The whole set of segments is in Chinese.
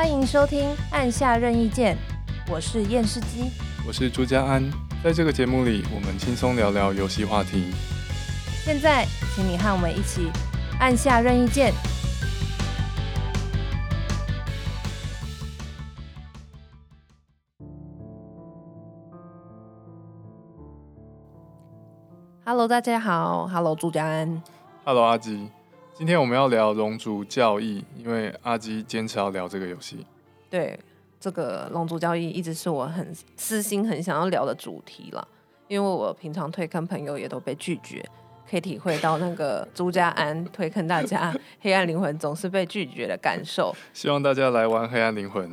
欢迎收听《按下任意键》，我是验视机，我是朱家安。在这个节目里，我们轻松聊聊游戏话题。现在，请你和我们一起按下任意键。Hello，大家好。Hello，朱家安。Hello，阿基。今天我们要聊《龙族教义》，因为阿基坚持要聊这个游戏。对，这个《龙族教义》一直是我很私心很想要聊的主题了，因为我平常推坑朋友也都被拒绝，可以体会到那个朱家安推坑大家《黑暗灵魂》总是被拒绝的感受。希望大家来玩《黑暗灵魂》。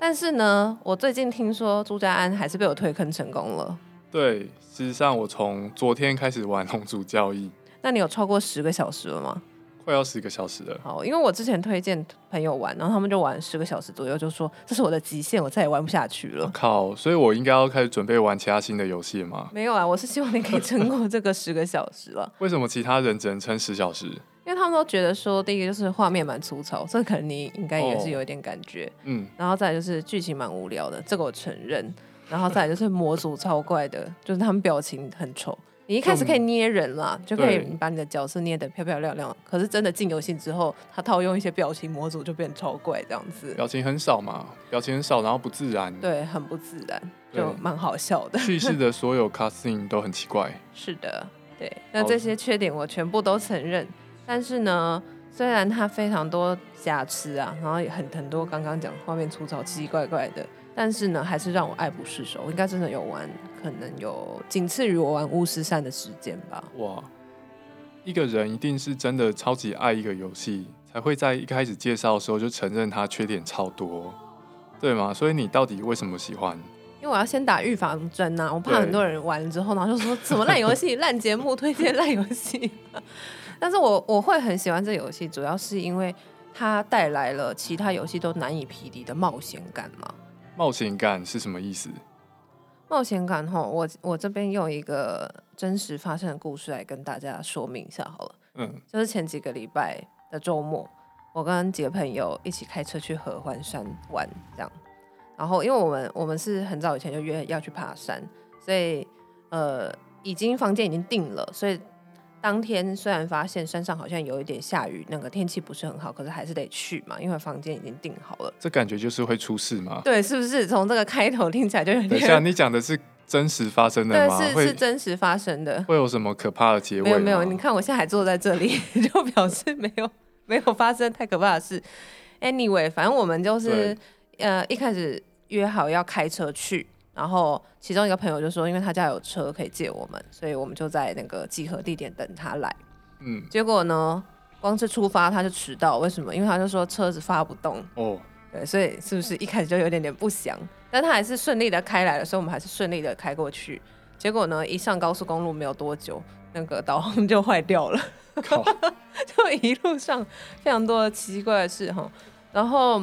但是呢，我最近听说朱家安还是被我推坑成功了。对，事实上我从昨天开始玩《龙族教义》，那你有超过十个小时了吗？快要十个小时了。好，因为我之前推荐朋友玩，然后他们就玩十个小时左右，就说这是我的极限，我再也玩不下去了。靠！所以我应该要开始准备玩其他新的游戏吗？没有啊，我是希望你可以撑过这个十个小时了。为什么其他人只能撑十小时？因为他们都觉得说，第一个就是画面蛮粗糙，这可能你应该也是有一点感觉。哦、嗯，然后再来就是剧情蛮无聊的，这个我承认。然后再来就是模组超怪的，就是他们表情很丑。你一开始可以捏人啦，就，就可以把你的角色捏得漂漂亮亮。可是真的进游戏之后，他套用一些表情模组就变超怪这样子。表情很少嘛，表情很少，然后不自然。对，很不自然，就蛮好笑的。叙事的所有 casting 都很奇怪。是的，对。那这些缺点我全部都承认。但是呢，虽然它非常多瑕疵啊，然后也很很多刚刚讲画面粗糙、奇奇怪怪的。但是呢，还是让我爱不释手。我应该真的有玩，可能有仅次于我玩巫师三的时间吧。哇，一个人一定是真的超级爱一个游戏，才会在一开始介绍的时候就承认它缺点超多，对吗？所以你到底为什么喜欢？因为我要先打预防针呐，我怕很多人玩了之后，然后就说什么烂游戏、烂节目、推荐烂游戏。但是我我会很喜欢这游戏，主要是因为它带来了其他游戏都难以匹敌的冒险感嘛。冒险感是什么意思？冒险感哈，我我这边用一个真实发生的故事来跟大家说明一下好了。嗯，就是前几个礼拜的周末，我跟几个朋友一起开车去合欢山玩，这样。然后，因为我们我们是很早以前就约要去爬山，所以呃，已经房间已经定了，所以。当天虽然发现山上好像有一点下雨，那个天气不是很好，可是还是得去嘛，因为房间已经订好了。这感觉就是会出事吗？对，是不是？从这个开头听起来就有点。等一下，你讲的是真实发生的吗？对，是是真实发生的。会有什么可怕的结尾？没有没有，你看我现在还坐在这里，就表示没有没有发生太可怕的事。Anyway，反正我们就是呃一开始约好要开车去。然后其中一个朋友就说，因为他家有车可以借我们，所以我们就在那个集合地点等他来。嗯，结果呢，光是出发他就迟到，为什么？因为他就说车子发不动。哦，对，所以是不是一开始就有点点不祥？但他还是顺利的开来了，所以我们还是顺利的开过去。结果呢，一上高速公路没有多久，那个导航就坏掉了，就一路上非常多的奇怪的事哈。然后。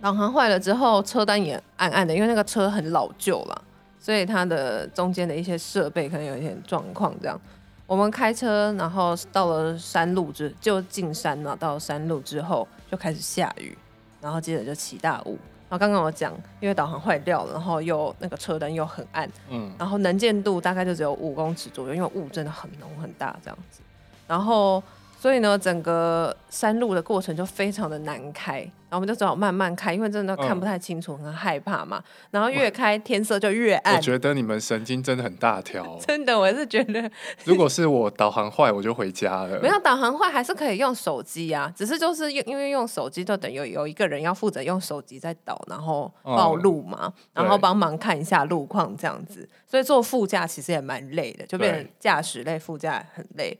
导航坏了之后，车灯也暗暗的，因为那个车很老旧了，所以它的中间的一些设备可能有一点状况。这样，我们开车，然后到了山路之就进山了，到了山路之后就开始下雨，然后接着就起大雾。然后刚刚我讲，因为导航坏掉了，然后又那个车灯又很暗，嗯，然后能见度大概就只有五公尺左右，因为雾真的很浓很大这样子，然后。所以呢，整个山路的过程就非常的难开，然后我们就只好慢慢开，因为真的看不太清楚，嗯、很害怕嘛。然后越开天色就越暗。我觉得你们神经真的很大条。真的，我是觉得。如果是我导航坏，我就回家了。没有导航坏还是可以用手机啊，只是就是因为用手机就等于有有一个人要负责用手机在导，然后报路嘛，嗯、然后帮忙看一下路况这样子。所以坐副驾其实也蛮累的，就变成驾驶类副驾很累。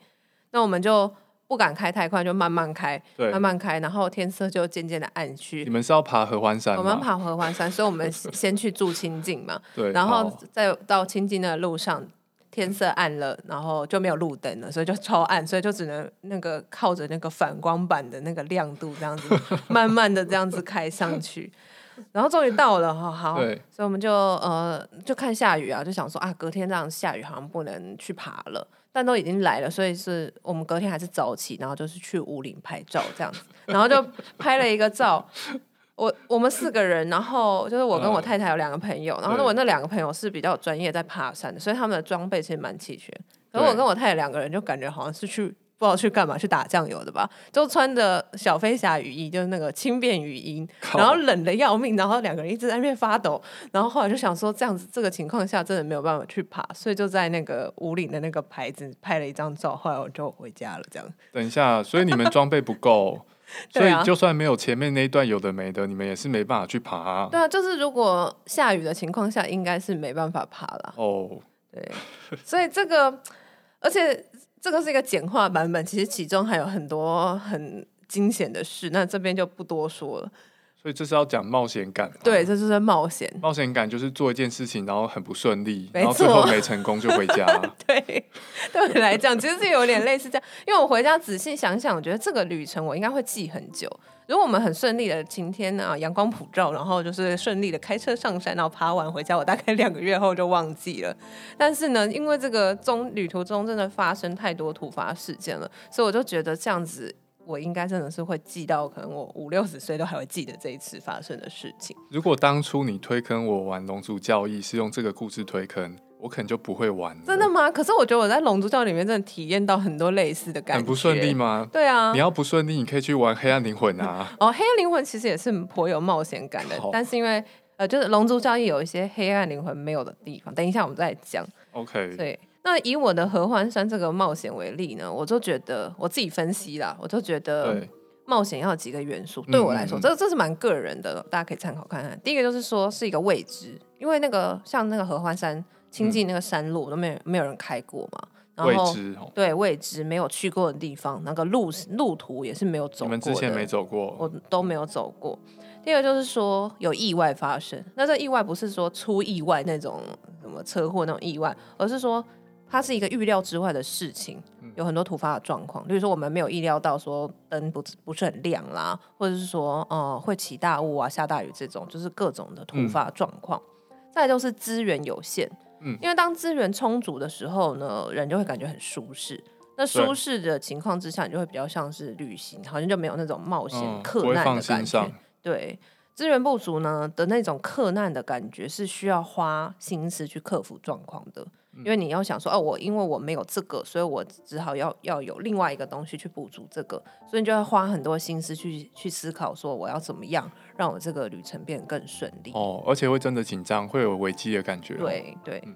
那我们就。不敢开太快，就慢慢开，慢慢开，然后天色就渐渐的暗去。你们是要爬合欢山？我们爬合欢山，所以我们先去住清境嘛。对，然后再到清境的路上，天色暗了，然后就没有路灯了，所以就超暗，所以就只能那个靠着那个反光板的那个亮度这样子，慢慢的这样子开上去。然后终于到了，好，好，对所以我们就呃就看下雨啊，就想说啊，隔天这样下雨好像不能去爬了。但都已经来了，所以是我们隔天还是早起，然后就是去武岭拍照这样子，然后就拍了一个照。我我们四个人，然后就是我跟我太太有两个朋友，然后我那两个朋友是比较专业在爬山的，所以他们的装备其实蛮齐全。可是我跟我太太两个人就感觉好像是去。不知道去干嘛，去打酱油的吧？就穿着小飞侠雨衣，就是那个轻便雨衣，然后冷的要命，然后两个人一直在那边发抖。然后后来就想说，这样子这个情况下真的没有办法去爬，所以就在那个五岭的那个牌子拍了一张照。后来我就回家了。这样。等一下，所以你们装备不够，所以就算没有前面那一段有的没的，你们也是没办法去爬啊。对啊，就是如果下雨的情况下，应该是没办法爬了。哦，对，所以这个，而且。这个是一个简化版本，其实其中还有很多很惊险的事，那这边就不多说了。所以这是要讲冒险感，对，这就是冒险。冒险感就是做一件事情，然后很不顺利，然后最后没成功就回家。对，对我来讲其实是有点类似这样，因为我回家仔细想想，我觉得这个旅程我应该会记很久。如果我们很顺利的晴天啊，阳光普照，然后就是顺利的开车上山，然后爬完回家，我大概两个月后就忘记了。但是呢，因为这个中旅途中真的发生太多突发事件了，所以我就觉得这样子，我应该真的是会记到，可能我五六十岁都还会记得这一次发生的事情。如果当初你推坑我玩龙族教义是用这个故事推坑。我可能就不会玩。真的吗？可是我觉得我在《龙族教》里面真的体验到很多类似的感觉。很不顺利吗？对啊。你要不顺利，你可以去玩 《黑暗灵魂》啊。哦，《黑暗灵魂》其实也是颇有冒险感的，但是因为呃，就是《龙族教义》有一些黑暗灵魂没有的地方，等一下我们再讲。OK。对，那以我的合欢山这个冒险为例呢，我就觉得我自己分析啦，我就觉得冒险要有几个元素，对我来说，嗯嗯嗯这这是蛮个人的，大家可以参考看看。第一个就是说是一个未知，因为那个像那个合欢山。亲近那个山路都没有没有人开过嘛，然后未知哦，对未知没有去过的地方，那个路路途也是没有走过。你们之前没走过，我都没有走过。第二个就是说有意外发生，那这意外不是说出意外那种什么车祸那种意外，而是说它是一个预料之外的事情，有很多突发的状况。比如说我们没有意料到说灯不不是很亮啦，或者是说呃会起大雾啊、下大雨这种，就是各种的突发状况。嗯、再来就是资源有限。嗯，因为当资源充足的时候呢，人就会感觉很舒适。那舒适的情况之下，你就会比较像是旅行，好像就没有那种冒险、克难的感觉。对，资源不足呢的那种克难的感觉，是需要花心思去克服状况的。因为你要想说，哦，我因为我没有这个，所以我只好要要有另外一个东西去补足这个，所以你就要花很多心思去去思考，说我要怎么样让我这个旅程变得更顺利。哦，而且会真的紧张，会有危机的感觉。对对。嗯、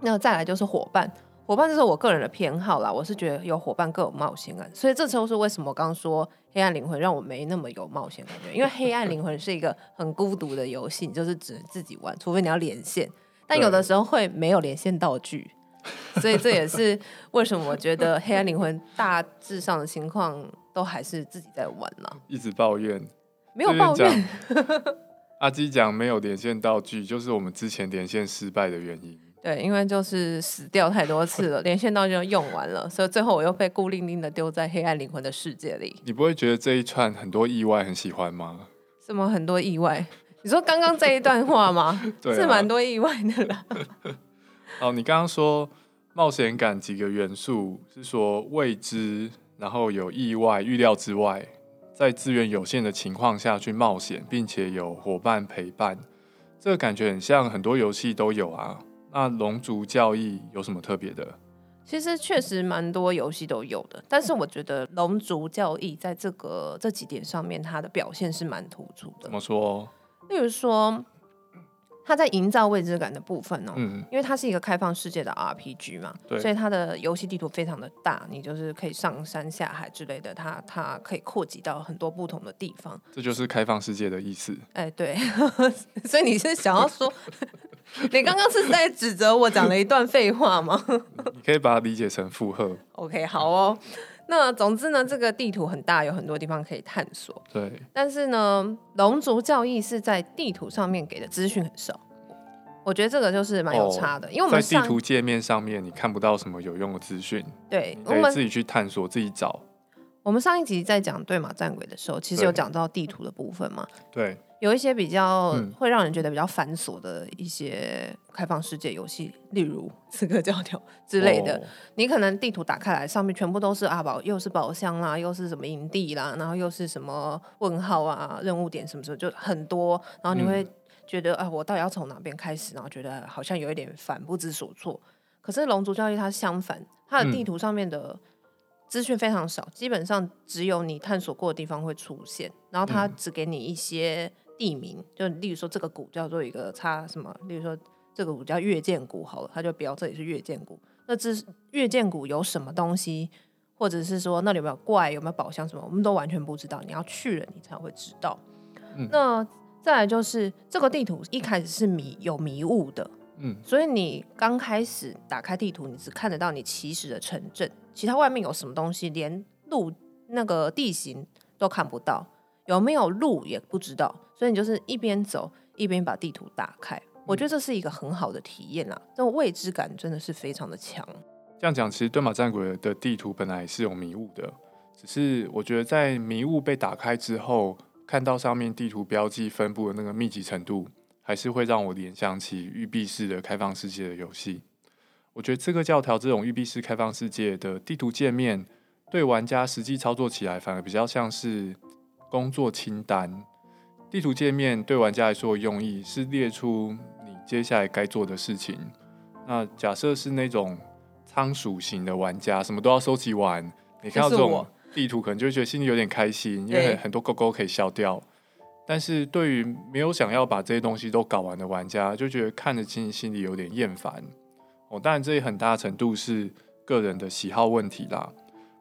那再来就是伙伴，伙伴这是我个人的偏好啦，我是觉得有伙伴更有冒险感，所以这就是为什么我刚刚说黑暗灵魂让我没那么有冒险感觉，因为黑暗灵魂是一个很孤独的游戏，你就是只能自己玩，除非你要连线。但有的时候会没有连线道具，所以这也是为什么我觉得黑暗灵魂大致上的情况都还是自己在玩呢。一直抱怨，没有抱怨。阿基讲没有连线道具，就是我们之前连线失败的原因。对，因为就是死掉太多次了，连线道具都用完了，所以最后我又被孤零零的丢在黑暗灵魂的世界里。你不会觉得这一串很多意外很喜欢吗？什么很多意外？你说刚刚这一段话吗？对啊、是蛮多意外的啦。哦，你刚刚说冒险感几个元素是说未知，然后有意外、预料之外，在资源有限的情况下去冒险，并且有伙伴陪伴，这个感觉很像很多游戏都有啊。那龙族教义有什么特别的？其实确实蛮多游戏都有的，但是我觉得龙族教义在这个这几点上面，它的表现是蛮突出的。怎么说？例如说，它在营造未知感的部分哦，嗯，因为它是一个开放世界的 RPG 嘛，所以它的游戏地图非常的大，你就是可以上山下海之类的，它它可以扩及到很多不同的地方。这就是开放世界的意思。哎，对，所以你是想要说，你刚刚是在指责我讲了一段废话吗？你可以把它理解成附和。OK，好哦。那总之呢，这个地图很大，有很多地方可以探索。对。但是呢，龙族教义是在地图上面给的资讯很少，我觉得这个就是蛮有差的。哦、因为我们在地图界面上面你看不到什么有用的资讯，对，我们自己去探索，自己找。我们上一集在讲对马战鬼的时候，其实有讲到地图的部分嘛？对。有一些比较会让人觉得比较繁琐的一些开放世界游戏，嗯、例如《刺客教条》之类的。哦、你可能地图打开来，上面全部都是阿宝，又是宝箱啦，又是什么营地啦，然后又是什么问号啊、任务点什么什么，就很多。然后你会觉得、嗯、啊，我到底要从哪边开始？然后觉得好像有一点烦，不知所措。可是《龙族教育》它相反，它的地图上面的资讯非常少，嗯、基本上只有你探索过的地方会出现，然后它只给你一些。地名就例如说这个谷叫做一个叉什么，例如说这个谷叫月见谷好了，他就标这里是月见谷。那这月见谷有什么东西，或者是说那里有没有怪，有没有宝箱什么，我们都完全不知道。你要去了你才会知道。嗯、那再来就是这个地图一开始是迷有迷雾的，嗯，所以你刚开始打开地图，你只看得到你起始的城镇，其他外面有什么东西，连路那个地形都看不到。有没有路也不知道，所以你就是一边走一边把地图打开。我觉得这是一个很好的体验啦，这种未知感真的是非常的强。这样讲，其实《断马战鬼》的地图本来是有迷雾的，只是我觉得在迷雾被打开之后，看到上面地图标记分布的那个密集程度，还是会让我联想起育碧式的开放世界的游戏。我觉得《这个教条》这种育碧式开放世界的地图界面，对玩家实际操作起来反而比较像是。工作清单，地图界面对玩家来说的用意是列出你接下来该做的事情。那假设是那种仓鼠型的玩家，什么都要收集完，你看到这种地图可能就会觉得心里有点开心，因为很多勾勾可以消掉。但是对于没有想要把这些东西都搞完的玩家，就觉得看得清心里有点厌烦。哦，当然这也很大程度是个人的喜好问题啦。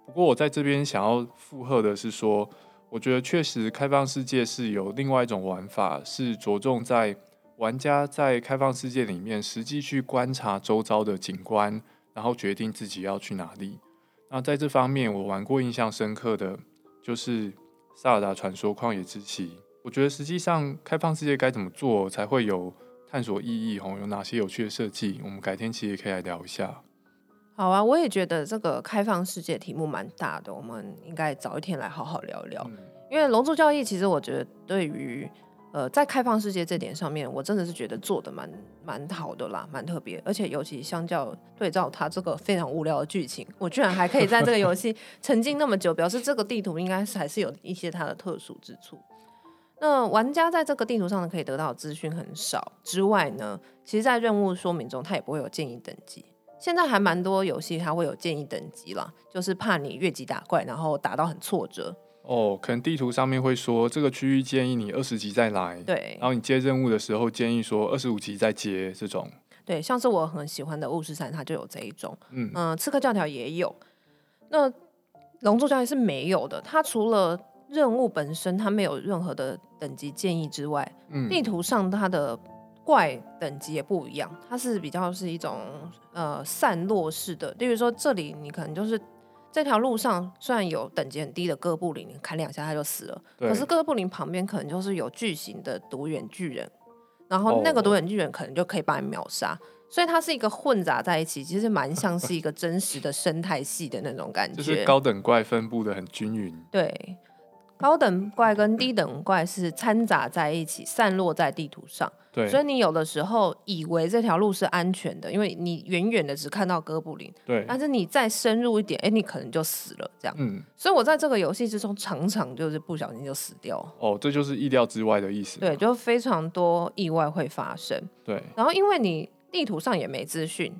不过我在这边想要附和的是说。我觉得确实，开放世界是有另外一种玩法，是着重在玩家在开放世界里面实际去观察周遭的景观，然后决定自己要去哪里。那在这方面，我玩过印象深刻的就是《萨尔达传说：旷野之息》。我觉得实际上开放世界该怎么做才会有探索意义？吼，有哪些有趣的设计？我们改天其实也可以来聊一下。好啊，我也觉得这个开放世界题目蛮大的，我们应该早一天来好好聊一聊。嗯、因为《龙珠教义》其实我觉得对于呃在开放世界这点上面，我真的是觉得做的蛮蛮好的啦，蛮特别。而且尤其相较对照它这个非常无聊的剧情，我居然还可以在这个游戏 沉浸那么久，表示这个地图应该是还是有一些它的特殊之处。那玩家在这个地图上呢，可以得到资讯很少之外呢，其实在任务说明中，它也不会有建议等级。现在还蛮多游戏它会有建议等级啦，就是怕你越级打怪，然后打到很挫折。哦，可能地图上面会说这个区域建议你二十级再来，对。然后你接任务的时候建议说二十五级再接这种。对，像是我很喜欢的巫师三，它就有这一种。嗯嗯，刺客教条也有。那龙族教义是没有的，它除了任务本身它没有任何的等级建议之外，嗯，地图上它的。怪等级也不一样，它是比较是一种呃散落式的。例如说，这里你可能就是这条路上虽然有等级很低的哥布林，你砍两下他就死了，对可是哥布林旁边可能就是有巨型的独眼巨人，然后那个独眼巨人可能就可以把你秒杀，哦、所以它是一个混杂在一起，其实蛮像是一个真实的生态系的那种感觉。就是高等怪分布的很均匀。对。高等怪跟低等怪是掺杂在一起，散落在地图上。对，所以你有的时候以为这条路是安全的，因为你远远的只看到哥布林。对，但是你再深入一点，哎，你可能就死了。这样，嗯，所以我在这个游戏之中常常就是不小心就死掉。哦，这就是意料之外的意思。对，就非常多意外会发生。对，然后因为你地图上也没资讯。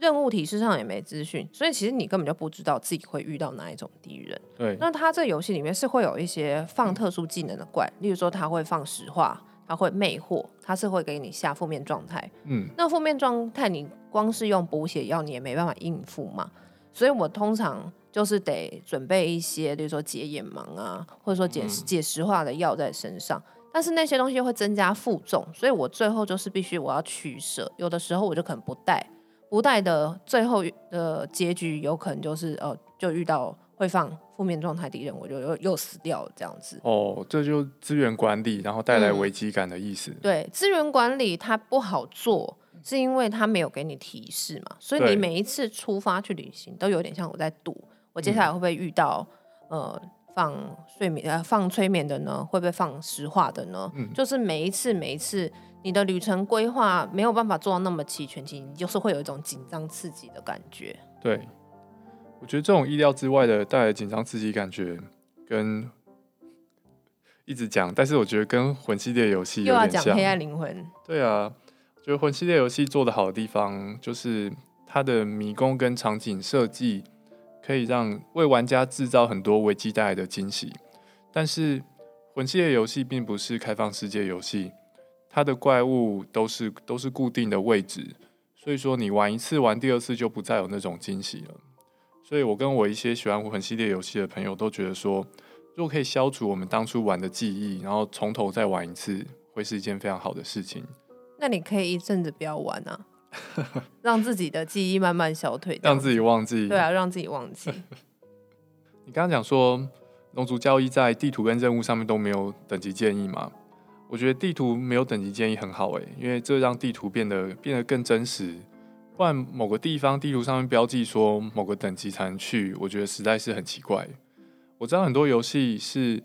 任务提示上也没资讯，所以其实你根本就不知道自己会遇到哪一种敌人。对，那他这个游戏里面是会有一些放特殊技能的怪，例如说他会放石化，他会魅惑，他是会给你下负面状态。嗯，那负面状态你光是用补血药你也没办法应付嘛，所以我通常就是得准备一些，例如说解眼盲啊，或者说解解石化的药在身上，但是那些东西会增加负重，所以我最后就是必须我要取舍，有的时候我就可能不带。不带的最后的结局有可能就是哦，就遇到会放负面状态敌人，我就又又死掉了这样子。哦，这就资源管理，然后带来危机感的意思。嗯、对，资源管理它不好做，是因为它没有给你提示嘛，所以你每一次出发去旅行都有点像我在赌，我接下来会不会遇到、嗯、呃放睡眠呃放催眠的呢？会不会放石化的呢？嗯，就是每一次每一次你的旅程规划没有办法做到那么齐全，其实你就是会有一种紧张刺激的感觉。对，我觉得这种意料之外的带来紧张刺激感觉，跟一直讲，但是我觉得跟魂系列游戏又要讲黑暗灵魂。对啊，觉得魂系列游戏做的好的地方，就是它的迷宫跟场景设计。可以让为玩家制造很多危机带来的惊喜，但是魂系列游戏并不是开放世界游戏，它的怪物都是都是固定的位置，所以说你玩一次玩第二次就不再有那种惊喜了。所以我跟我一些喜欢魂系列游戏的朋友都觉得说，如果可以消除我们当初玩的记忆，然后从头再玩一次，会是一件非常好的事情。那你可以一阵子不要玩啊。让自己的记忆慢慢消退，让自己忘记。对啊，让自己忘记。你刚刚讲说，龙族交易在地图跟任务上面都没有等级建议嘛？我觉得地图没有等级建议很好诶，因为这让地图变得变得更真实。不然某个地方地图上面标记说某个等级才能去，我觉得实在是很奇怪。我知道很多游戏是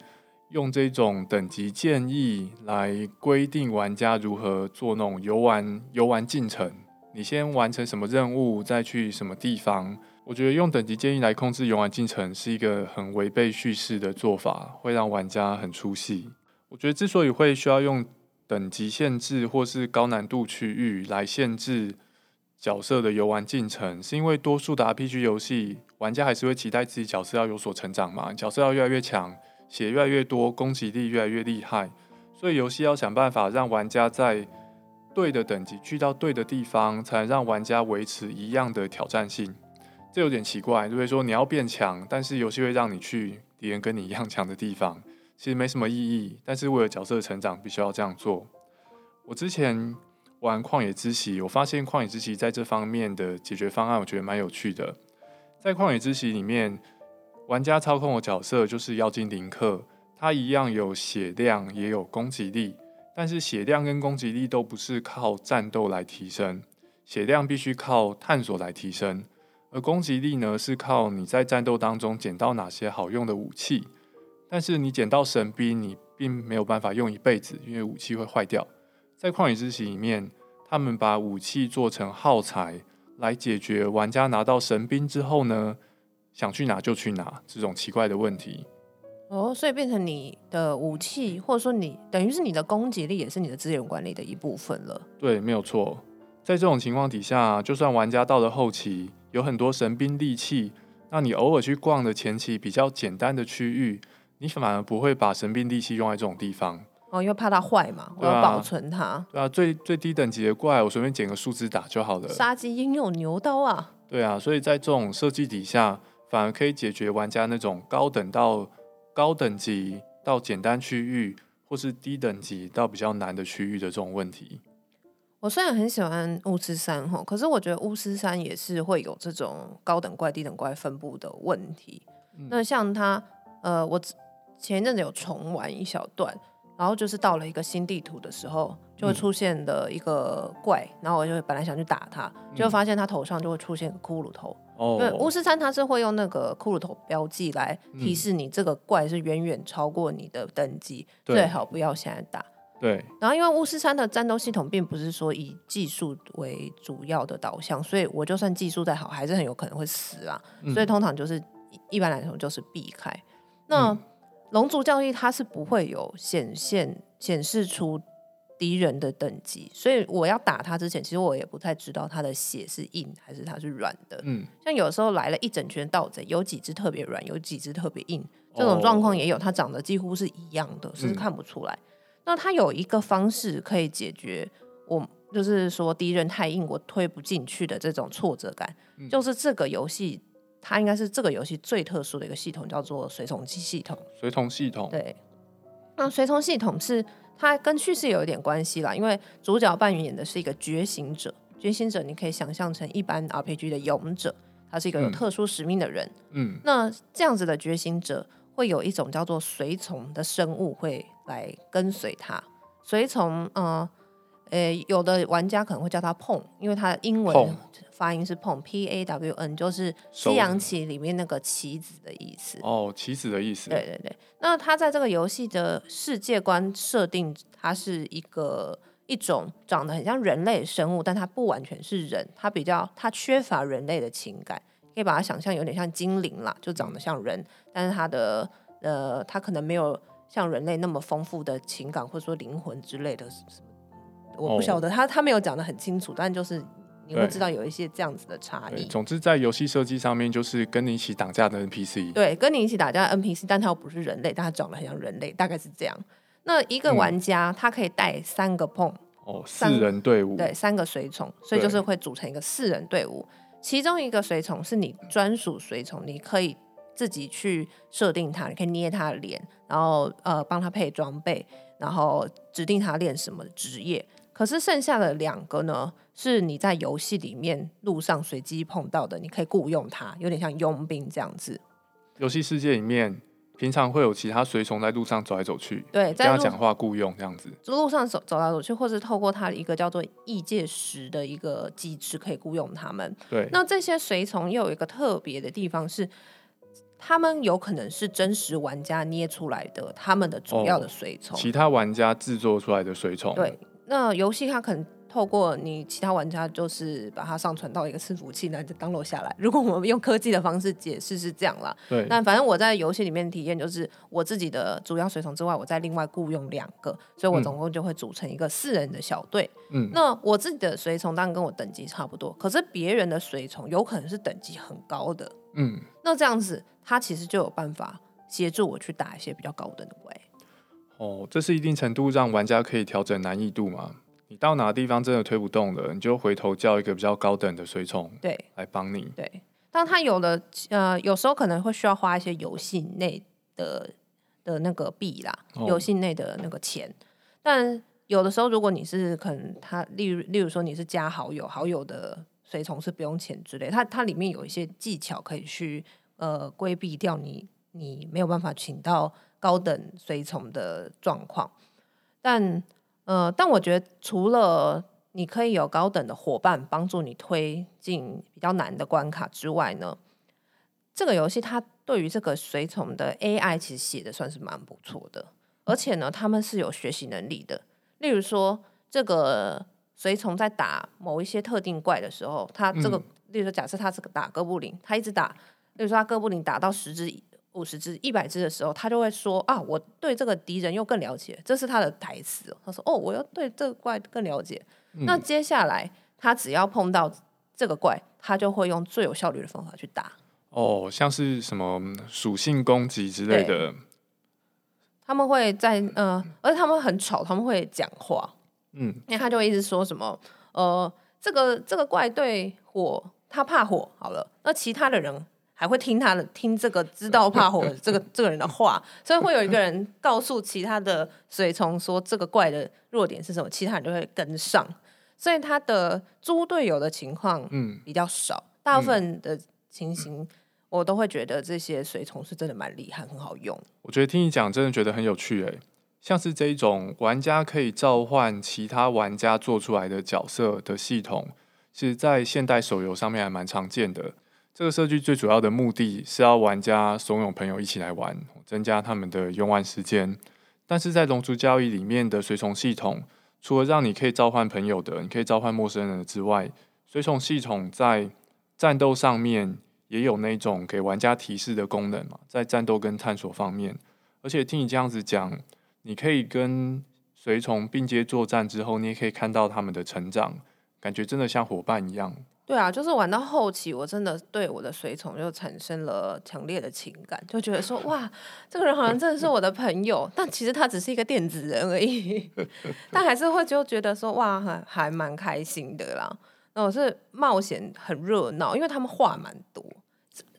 用这种等级建议来规定玩家如何做那种游玩游玩进程。你先完成什么任务，再去什么地方？我觉得用等级建议来控制游玩进程是一个很违背叙事的做法，会让玩家很出戏。我觉得之所以会需要用等级限制或是高难度区域来限制角色的游玩进程，是因为多数的 RPG 游戏玩家还是会期待自己角色要有所成长嘛，角色要越来越强，血越来越多，攻击力越来越厉害，所以游戏要想办法让玩家在对的等级去到对的地方，才能让玩家维持一样的挑战性。这有点奇怪，就是说你要变强，但是游戏会让你去敌人跟你一样强的地方，其实没什么意义。但是为了角色的成长，必须要这样做。我之前玩旷野之息，我发现旷野之息在这方面的解决方案，我觉得蛮有趣的。在旷野之息里面，玩家操控的角色就是妖精林克，他一样有血量，也有攻击力。但是血量跟攻击力都不是靠战斗来提升，血量必须靠探索来提升，而攻击力呢，是靠你在战斗当中捡到哪些好用的武器。但是你捡到神兵，你并没有办法用一辈子，因为武器会坏掉。在旷野之息里面，他们把武器做成耗材，来解决玩家拿到神兵之后呢，想去哪就去哪这种奇怪的问题。哦，所以变成你的武器，或者说你等于是你的攻击力，也是你的资源管理的一部分了。对，没有错。在这种情况底下，就算玩家到了后期有很多神兵利器，那你偶尔去逛的前期比较简单的区域，你反而不会把神兵利器用在这种地方。哦，因为怕它坏嘛，我要保存它。对啊，最最低等级的怪，我随便捡个树枝打就好了。杀鸡焉用牛刀啊？对啊，所以在这种设计底下，反而可以解决玩家那种高等到。高等级到简单区域，或是低等级到比较难的区域的这种问题。我虽然很喜欢巫师山吼，可是我觉得巫师山也是会有这种高等怪、低等怪分布的问题。嗯、那像它，呃，我前一阵子有重玩一小段，然后就是到了一个新地图的时候，就会出现的一个怪，嗯、然后我就本来想去打他，就发现他头上就会出现个骷髅头。哦，对，巫师三它是会用那个骷髅头标记来提示你这个怪是远远超过你的等级，嗯、最好不要现在打。对，然后因为巫师三的战斗系统并不是说以技术为主要的导向，所以我就算技术再好，还是很有可能会死啊。嗯、所以通常就是一般来说就是避开。那龙族教义它是不会有显现显示出。敌人的等级，所以我要打他之前，其实我也不太知道他的血是硬还是他是软的。嗯，像有时候来了一整圈盗贼，有几只特别软，有几只特别硬，这种状况也有。它长得几乎是一样的，是看不出来。嗯、那它有一个方式可以解决我，就是说敌人太硬，我推不进去的这种挫折感，嗯、就是这个游戏它应该是这个游戏最特殊的一个系统，叫做随从器系统。随从系统，对，那随从系统是。它跟叙事有一点关系啦，因为主角扮演的是一个觉醒者，觉醒者你可以想象成一般 RPG 的勇者，他是一个有特殊使命的人。嗯，那这样子的觉醒者会有一种叫做随从的生物会来跟随他。随从，呃，诶，有的玩家可能会叫它 Pawn，因为它的英文发音是 Pawn，P A W N，就是西洋棋里面那个棋子的意思。哦，棋子的意思。对对对。那它在这个游戏的世界观设定，它是一个一种长得很像人类的生物，但它不完全是人，它比较它缺乏人类的情感，可以把它想象有点像精灵啦，就长得像人，但是它的呃，它可能没有像人类那么丰富的情感，或者说灵魂之类的。我不晓得，他他没有讲的很清楚，但就是你会知道有一些这样子的差异。总之，在游戏设计上面，就是跟你一起打架的 NPC。对，跟你一起打架的 NPC，但他又不是人类，但他长得很像人类，大概是这样。那一个玩家、嗯、他可以带三个 Pawn 哦，四人队伍，对，三个随从，所以就是会组成一个四人队伍。其中一个随从是你专属随从，你可以自己去设定他，你可以捏他的脸，然后呃帮他配装备，然后指定他练什么职业。可是剩下的两个呢，是你在游戏里面路上随机碰到的，你可以雇佣他，有点像佣兵这样子。游戏世界里面，平常会有其他随从在路上走来走去，对，跟他讲话雇佣这样子。路上走走来走去，或是透过他一个叫做异界石的一个机制，可以雇佣他们。对，那这些随从又有一个特别的地方是，他们有可能是真实玩家捏出来的，他们的主要的随从，哦，其他玩家制作出来的随从，对。那游戏它可能透过你其他玩家，就是把它上传到一个伺服器，那就 download 下来。如果我们用科技的方式解释是这样啦，对。但反正我在游戏里面体验就是我自己的主要随从之外，我再另外雇佣两个，所以我总共就会组成一个四人的小队。嗯。那我自己的随从当然跟我等级差不多，可是别人的随从有可能是等级很高的。嗯。那这样子，他其实就有办法协助我去打一些比较高等的位。哦，这是一定程度让玩家可以调整难易度嘛？你到哪个地方真的推不动了，你就回头叫一个比较高等的随从，对，来帮你。对，当他有了呃，有时候可能会需要花一些游戏内的的那个币啦，游戏内的那个钱。但有的时候，如果你是可能他，例如例如说你是加好友，好友的随从是不用钱之类，它它里面有一些技巧可以去呃规避掉你你没有办法请到。高等随从的状况，但呃，但我觉得除了你可以有高等的伙伴帮助你推进比较难的关卡之外呢，这个游戏它对于这个随从的 AI 其实写的算是蛮不错的，而且呢，他们是有学习能力的。例如说，这个随从在打某一些特定怪的时候，他这个，嗯、例如说，假设他是个打哥布林，他一直打，例如说他哥布林打到十只。五十只、一百只的时候，他就会说啊，我对这个敌人又更了解，这是他的台词。他说哦，我要对这个怪更了解。嗯。那接下来他只要碰到这个怪，他就会用最有效率的方法去打。哦，像是什么属性攻击之类的。他们会在呃，而且他们很吵，他们会讲话。嗯，因为他就会一直说什么呃，这个这个怪对火，他怕火。好了，那其他的人。还会听他的，听这个知道怕火的 这个这个人的话，所以会有一个人告诉其他的随从说这个怪的弱点是什么，其他人就会跟上。所以他的猪队友的情况嗯比较少，嗯，大部分的情形我都会觉得这些随从是真的蛮厉害，很好用。我觉得听你讲真的觉得很有趣诶，像是这一种玩家可以召唤其他玩家做出来的角色的系统，其实在现代手游上面还蛮常见的。这个设计最主要的目的是要玩家怂恿朋友一起来玩，增加他们的游玩时间。但是在龙族交易里面的随从系统，除了让你可以召唤朋友的，你可以召唤陌生人之外，随从系统在战斗上面也有那种给玩家提示的功能嘛，在战斗跟探索方面。而且听你这样子讲，你可以跟随从并肩作战之后，你也可以看到他们的成长，感觉真的像伙伴一样。对啊，就是玩到后期，我真的对我的随从就产生了强烈的情感，就觉得说哇，这个人好像真的是我的朋友，但其实他只是一个电子人而已，但还是会就觉得说哇，还还蛮开心的啦。那我是冒险很热闹，因为他们话蛮多，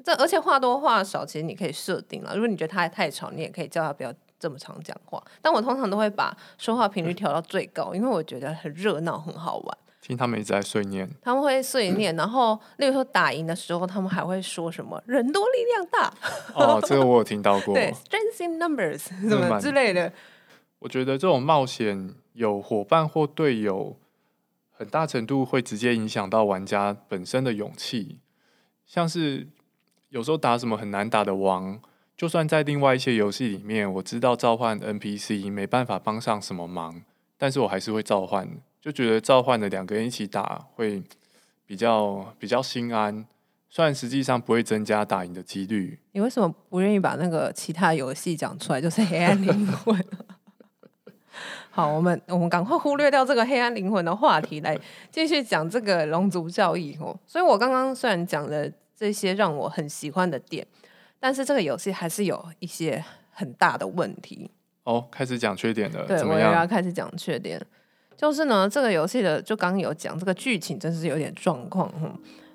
这而且话多话少，其实你可以设定了。如果你觉得他太吵，你也可以叫他不要这么常讲话。但我通常都会把说话频率调到最高，因为我觉得很热闹，很好玩。听他们一直在碎念，他们会碎念，然后例如说打赢的时候，他们还会说什么“人多力量大”。哦，这个我有听到过。对，“strength in numbers” 什么之类的。我觉得这种冒险有伙伴或队友，很大程度会直接影响到玩家本身的勇气。像是有时候打什么很难打的王，就算在另外一些游戏里面，我知道召唤 NPC 没办法帮上什么忙，但是我还是会召唤，就觉得召唤的两个人一起打会比较比较心安。虽然实际上不会增加打赢的几率。你为什么不愿意把那个其他游戏讲出来？就是黑暗灵魂。好，我们我们赶快忽略掉这个黑暗灵魂的话题，来继续讲这个龙族教义哦。所以我刚刚虽然讲了这些让我很喜欢的点，但是这个游戏还是有一些很大的问题。哦，开始讲缺点了。对，我也要开始讲缺点。就是呢，这个游戏的就刚刚有讲这个剧情，真是有点状况。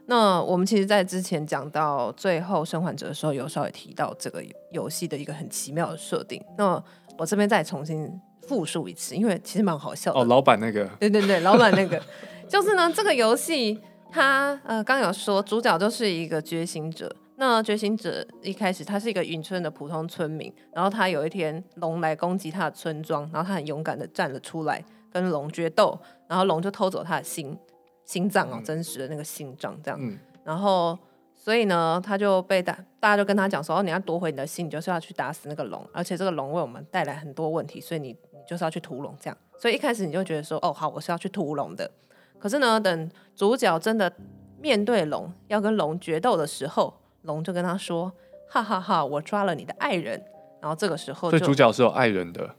那我们其实，在之前讲到最后生还者的时候，有稍微提到这个游戏的一个很奇妙的设定。那我这边再重新复述一次，因为其实蛮好笑的。哦，老板那个，对对对，老板那个，就是呢，这个游戏它呃，刚有说主角就是一个觉醒者。那觉醒者一开始他是一个云村的普通村民，然后他有一天龙来攻击他的村庄，然后他很勇敢的站了出来，跟龙决斗，然后龙就偷走他的心。心脏哦，真实的那个心脏这样，嗯、然后所以呢，他就被大大家就跟他讲说，哦，你要夺回你的心，你就是要去打死那个龙，而且这个龙为我们带来很多问题，所以你你就是要去屠龙这样。所以一开始你就觉得说，哦，好，我是要去屠龙的。可是呢，等主角真的面对龙，要跟龙决斗的时候，龙就跟他说，哈哈哈，我抓了你的爱人。然后这个时候，对，主角是有爱人的。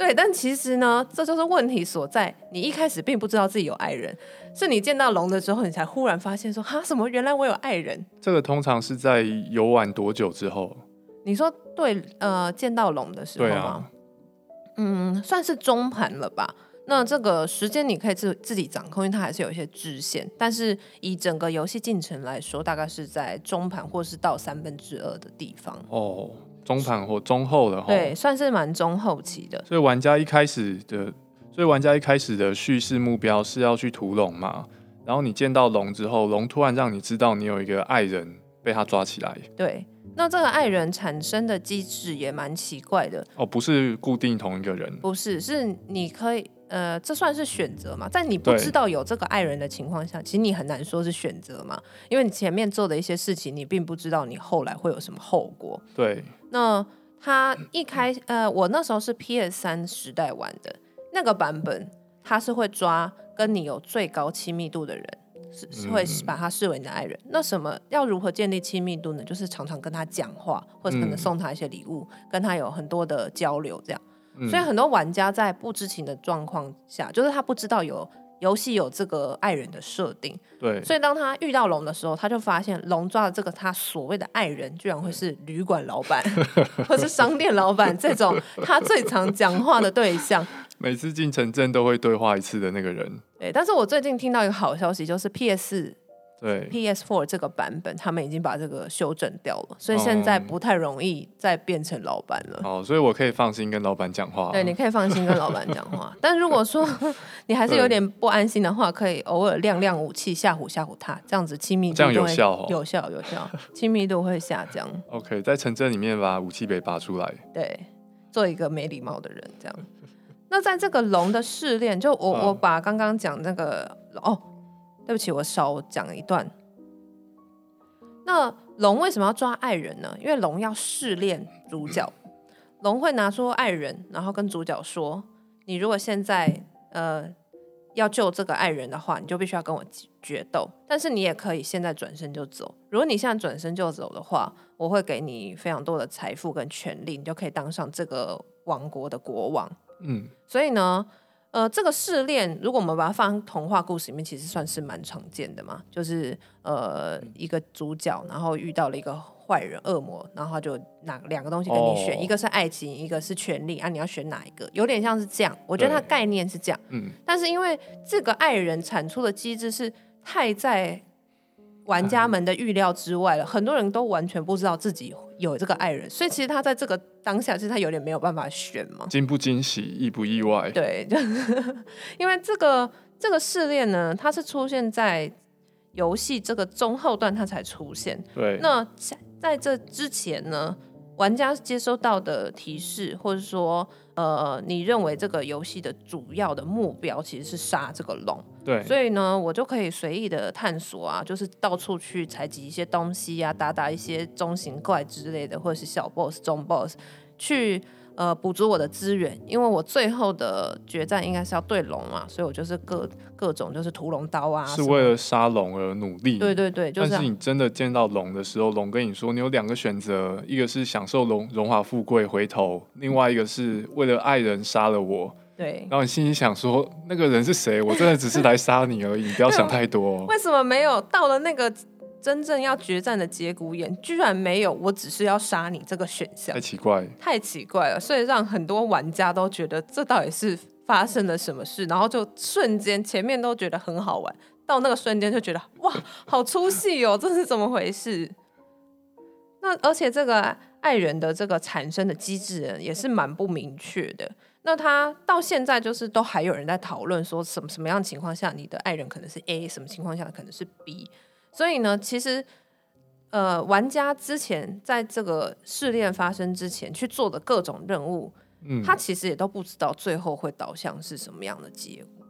对，但其实呢，这就是问题所在。你一开始并不知道自己有爱人，是你见到龙的时候，你才忽然发现说：“哈，什么？原来我有爱人。”这个通常是在游玩多久之后？你说对，呃，见到龙的时候吗？啊、嗯，算是中盘了吧。那这个时间你可以自自己掌控，因为它还是有一些支线。但是以整个游戏进程来说，大概是在中盘或是到三分之二的地方。哦。中盘或中后的，对，算是蛮中后期的。所以玩家一开始的，所以玩家一开始的叙事目标是要去屠龙嘛。然后你见到龙之后，龙突然让你知道你有一个爱人被他抓起来。对，那这个爱人产生的机制也蛮奇怪的。哦，不是固定同一个人，不是，是你可以。呃，这算是选择嘛？在你不知道有这个爱人的情况下，其实你很难说是选择嘛，因为你前面做的一些事情，你并不知道你后来会有什么后果。对。那他一开，呃，我那时候是 PS 三时代玩的那个版本，他是会抓跟你有最高亲密度的人，是会把他视为你的爱人。嗯、那什么要如何建立亲密度呢？就是常常跟他讲话，或者可能送他一些礼物，嗯、跟他有很多的交流，这样。所以很多玩家在不知情的状况下，就是他不知道有游戏有这个爱人的设定。对。所以当他遇到龙的时候，他就发现龙抓的这个他所谓的爱人，居然会是旅馆老板，或是商店老板这种 他最常讲话的对象。每次进城镇都会对话一次的那个人。对。但是我最近听到一个好消息，就是 PS。对，PS4 这个版本，他们已经把这个修正掉了，所以现在不太容易再变成老板了。哦，所以我可以放心跟老板讲话。对，你可以放心跟老板讲话。但如果说你还是有点不安心的话，可以偶尔亮亮武器吓唬吓唬他，这样子亲密度这样有效哦，有效有效，亲密度会下降。OK，在城镇里面把武器给拔出来。对，做一个没礼貌的人，这样。那在这个龙的试炼，就我、嗯、我把刚刚讲那个哦。对不起，我少讲一段。那龙为什么要抓爱人呢？因为龙要试炼主角，龙会拿出爱人，然后跟主角说：“你如果现在呃要救这个爱人的话，你就必须要跟我决斗。但是你也可以现在转身就走。如果你现在转身就走的话，我会给你非常多的财富跟权利，你就可以当上这个王国的国王。”嗯，所以呢。呃，这个试炼，如果我们把它放童话故事里面，其实算是蛮常见的嘛。就是呃，一个主角，然后遇到了一个坏人、恶魔，然后他就拿两个东西给你选，哦、一个是爱情，一个是权力啊，你要选哪一个？有点像是这样。我觉得它概念是这样。嗯。但是因为这个爱人产出的机制是太在玩家们的预料之外了，很多人都完全不知道自己有这个爱人，所以其实他在这个当下，其实他有点没有办法选嘛。惊不惊喜，意不意外？对，就因为这个这个试炼呢，它是出现在游戏这个中后段，它才出现。对。那在这之前呢，玩家接收到的提示，或者说，呃，你认为这个游戏的主要的目标其实是杀这个龙，对，所以呢，我就可以随意的探索啊，就是到处去采集一些东西啊，打打一些中型怪之类的，或者是小 boss、中 boss 去。呃，补足我的资源，因为我最后的决战应该是要对龙嘛，所以我就是各各种就是屠龙刀啊，是为了杀龙而努力。对对对，就是。但是你真的见到龙的时候，龙跟你说，你有两个选择，一个是享受荣荣华富贵回头，另外一个是为了爱人杀了我。对。然后你心里想说，那个人是谁？我真的只是来杀你而已，你不要 想太多。为什么没有到了那个？真正要决战的节骨眼，居然没有，我只是要杀你这个选项，太奇怪，太奇怪了，所以让很多玩家都觉得这到底是发生了什么事，然后就瞬间前面都觉得很好玩，到那个瞬间就觉得哇，好出戏哦，这是怎么回事？那而且这个爱人的这个产生的机制也是蛮不明确的，那他到现在就是都还有人在讨论说什么什么样的情况下你的爱人可能是 A，什么情况下可能是 B。所以呢，其实，呃，玩家之前在这个试炼发生之前去做的各种任务，嗯，他其实也都不知道最后会导向是什么样的结果，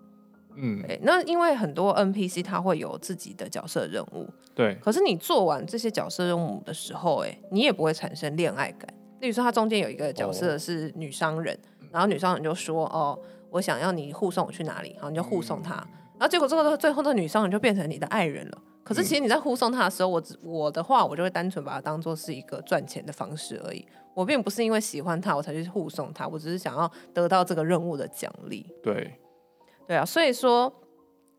嗯，对。那因为很多 NPC 他会有自己的角色任务，对。可是你做完这些角色任务的时候，哎，你也不会产生恋爱感。例如说，他中间有一个角色是女商人，哦，然后女商人就说：“哦，我想要你护送我去哪里？”然后你就护送他，嗯，然后结果这个最后的女商人就变成你的爱人了。可是其实你在护送他的时候，我我的话，我就会单纯把它当做是一个赚钱的方式而已。我并不是因为喜欢他我才去护送他，我只是想要得到这个任务的奖励。对，对啊，所以说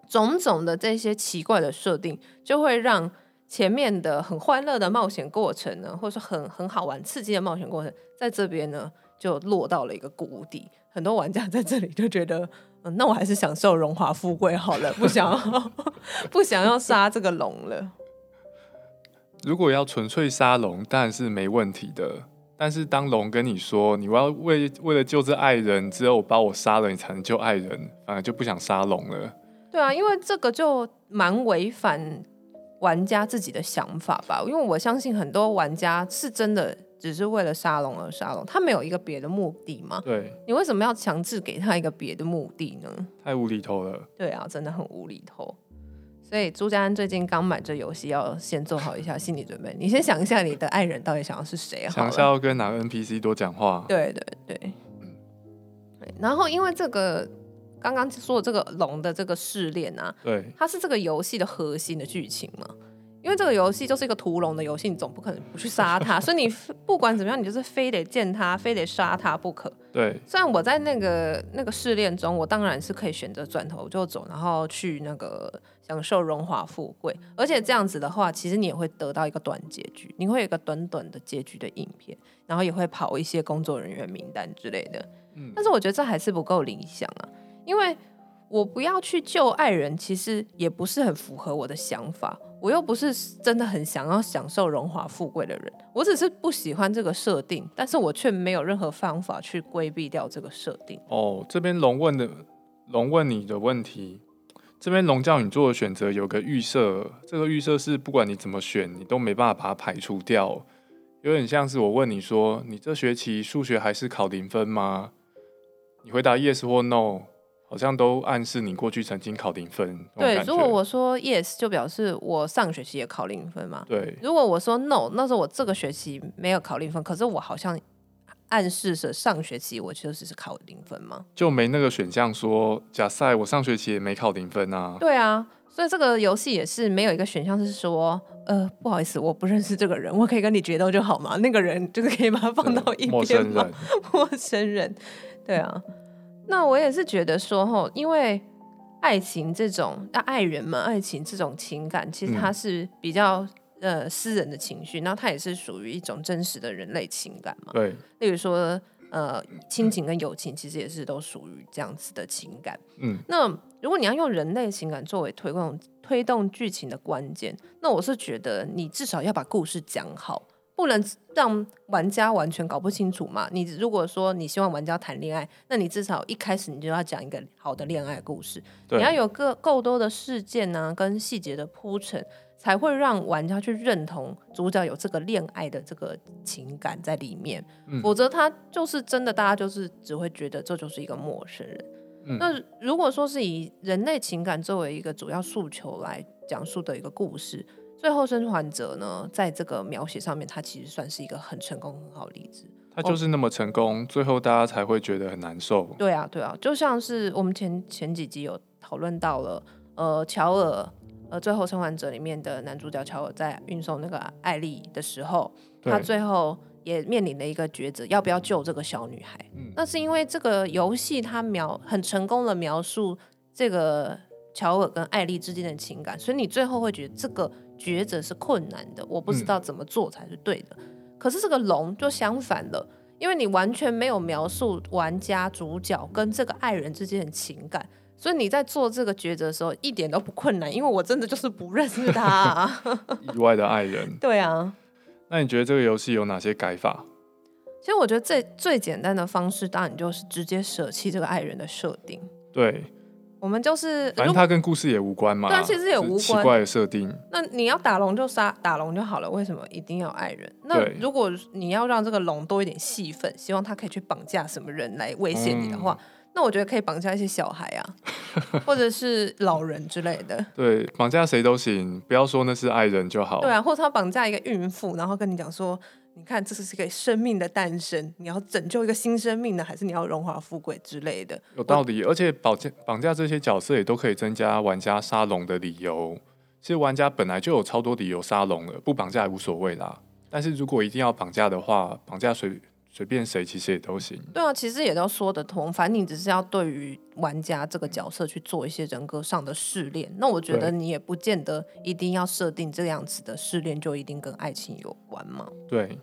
种种的这些奇怪的设定，就会让前面的很欢乐的冒险过程呢，或者说很很好玩、刺激的冒险过程，在这边呢就落到了一个谷底。很多玩家在这里就觉得。嗯，那我还是享受荣华富贵好了，不想要 不想要杀这个龙了。如果要纯粹杀龙，当然是没问题的。但是当龙跟你说，你要为为了救这爱人，只有把我杀了，你才能救爱人，反而就不想杀龙了。对啊，因为这个就蛮违反玩家自己的想法吧。因为我相信很多玩家是真的。只是为了沙龙而沙龙，他没有一个别的目的吗？对，你为什么要强制给他一个别的目的呢？太无厘头了。对啊，真的很无厘头。所以朱家安最近刚买这游戏，要先做好一下心理准备。你先想一下，你的爱人到底想要是谁？想一下要跟哪个 NPC 多讲话？对对对。然后因为这个刚刚说的这个龙的这个试炼啊，对，它是这个游戏的核心的剧情嘛。因为这个游戏就是一个屠龙的游戏，你总不可能不去杀他，所以你不管怎么样，你就是非得见他，非得杀他不可。对。虽然我在那个那个试炼中，我当然是可以选择转头就走，然后去那个享受荣华富贵，而且这样子的话，其实你也会得到一个短结局，你会有一个短短的结局的影片，然后也会跑一些工作人员名单之类的。嗯。但是我觉得这还是不够理想啊，因为我不要去救爱人，其实也不是很符合我的想法。我又不是真的很想要享受荣华富贵的人，我只是不喜欢这个设定，但是我却没有任何方法去规避掉这个设定。哦，这边龙问的龙问你的问题，这边龙叫你做的选择有个预设，这个预设是不管你怎么选，你都没办法把它排除掉，有点像是我问你说，你这学期数学还是考零分吗？你回答 yes 或 no。好像都暗示你过去曾经考零分。对，如果我说 yes，就表示我上学期也考零分嘛。对，如果我说 no，那时候我这个学期没有考零分，可是我好像暗示着上学期我确实是考零分嘛？就没那个选项说，假赛我上学期也没考零分啊。对啊，所以这个游戏也是没有一个选项是说，呃，不好意思，我不认识这个人，我可以跟你决斗就好嘛？那个人就是可以把他放到一边吗？陌生人，陌生人，对啊。那我也是觉得说，吼，因为爱情这种，那爱人嘛，爱情这种情感，其实它是比较、嗯、呃私人的情绪，那它也是属于一种真实的人类情感嘛。对，例如说，呃，亲情跟友情，其实也是都属于这样子的情感。嗯，那如果你要用人类情感作为推动推动剧情的关键，那我是觉得你至少要把故事讲好。不能让玩家完全搞不清楚嘛？你如果说你希望玩家谈恋爱，那你至少一开始你就要讲一个好的恋爱故事，你要有个够多的事件呢、啊，跟细节的铺陈，才会让玩家去认同主角有这个恋爱的这个情感在里面。嗯、否则他就是真的，大家就是只会觉得这就是一个陌生人。嗯、那如果说是以人类情感作为一个主要诉求来讲述的一个故事，最后生还者呢，在这个描写上面，他其实算是一个很成功、很好的例子。他就是那么成功，哦、最后大家才会觉得很难受。对啊，对啊，就像是我们前前几集有讨论到了，呃，乔尔，呃，最后生还者里面的男主角乔尔在运送那个艾丽的时候，他最后也面临了一个抉择，要不要救这个小女孩？嗯，那是因为这个游戏它描很成功的描述这个乔尔跟艾丽之间的情感，所以你最后会觉得这个抉择是困难的，我不知道怎么做才是对的。嗯可是这个龙就相反了，因为你完全没有描述玩家主角跟这个爱人之间的情感，所以你在做这个抉择的时候一点都不困难，因为我真的就是不认识他啊。意外的爱人。对啊。那你觉得这个游戏有哪些改法？其实我觉得最最简单的方式，当然就是直接舍弃这个爱人的设定。对。我们就是，反正它跟故事也无关嘛。对，其实也无关。奇怪的设定。那你要打龙就杀打龙就好了，为什么一定要爱人？那如果你要让这个龙多一点戏份，希望他可以去绑架什么人来威胁你的话，嗯、那我觉得可以绑架一些小孩啊，或者是老人之类的。对，绑架谁都行，不要说那是爱人就好。对啊，或者他绑架一个孕妇，然后跟你讲说。你看，这是一个生命的诞生，你要拯救一个新生命呢，还是你要荣华富贵之类的？有道理，而且绑架绑架这些角色也都可以增加玩家杀龙的理由。其实玩家本来就有超多理由杀龙了，不绑架也无所谓啦。但是如果一定要绑架的话，绑架谁？随便谁其实也都行。对啊，其实也都说得通。反正你只是要对于玩家这个角色去做一些人格上的试炼。那我觉得你也不见得一定要设定这样子的试炼，就一定跟爱情有关嘛。对，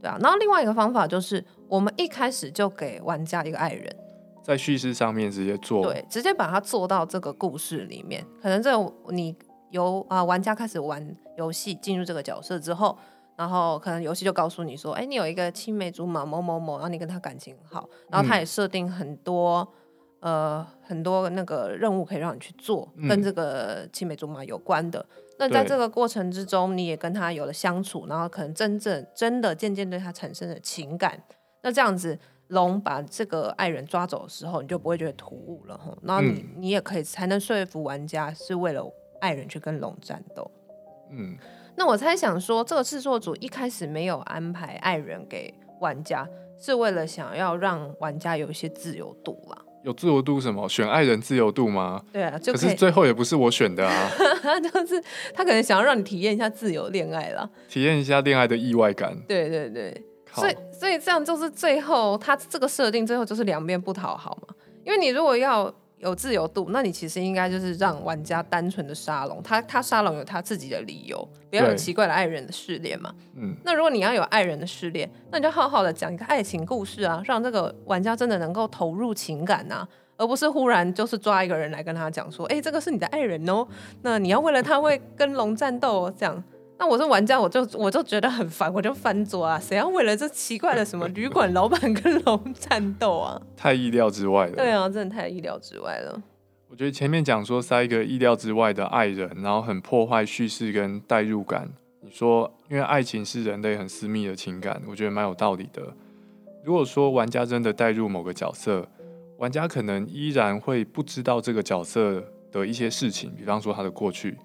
对啊。然后另外一个方法就是，我们一开始就给玩家一个爱人，在叙事上面直接做，对，直接把它做到这个故事里面。可能这你由啊玩家开始玩游戏，进入这个角色之后。然后可能游戏就告诉你说，哎，你有一个青梅竹马某某某，然后你跟他感情好，然后他也设定很多、嗯、呃很多那个任务可以让你去做，嗯、跟这个青梅竹马有关的。那在这个过程之中，你也跟他有了相处，然后可能真正真的渐渐对他产生了情感。那这样子，龙把这个爱人抓走的时候，你就不会觉得突兀了哈。然后你、嗯、你也可以才能说服玩家是为了爱人去跟龙战斗。嗯。那我猜想说，这个制作组一开始没有安排爱人给玩家，是为了想要让玩家有一些自由度啦。有自由度什么？选爱人自由度吗？对啊，就可，可是最后也不是我选的啊。就是他可能想要让你体验一下自由恋爱啦，体验一下恋爱的意外感。对对对，所以所以这样就是最后他这个设定最后就是两边不讨好嘛。因为你如果要。有自由度，那你其实应该就是让玩家单纯的沙龙，他他沙龙有他自己的理由，不要有奇怪的爱人的试炼嘛。嗯，那如果你要有爱人的试炼，那你就好好的讲一个爱情故事啊，让这个玩家真的能够投入情感呐、啊，而不是忽然就是抓一个人来跟他讲说，哎、欸，这个是你的爱人哦，那你要为了他会跟龙战斗哦，这样。那我是玩家，我就我就觉得很烦，我就翻桌啊！谁要为了这奇怪的什么旅馆老板跟龙战斗啊？太意料之外了。对啊，真的太意料之外了。我觉得前面讲说塞一个意料之外的爱人，然后很破坏叙事跟代入感。你说，因为爱情是人类很私密的情感，我觉得蛮有道理的。如果说玩家真的代入某个角色，玩家可能依然会不知道这个角色的一些事情，比方说他的过去。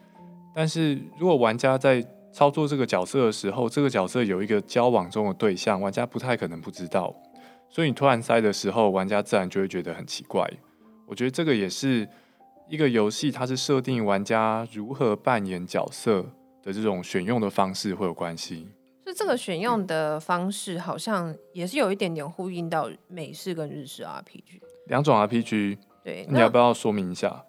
但是如果玩家在操作这个角色的时候，这个角色有一个交往中的对象，玩家不太可能不知道，所以你突然塞的时候，玩家自然就会觉得很奇怪。我觉得这个也是一个游戏，它是设定玩家如何扮演角色的这种选用的方式会有关系。就这个选用的方式，好像也是有一点点呼应到美式跟日式 RPG 两种 RPG。对，你要不要说明一下？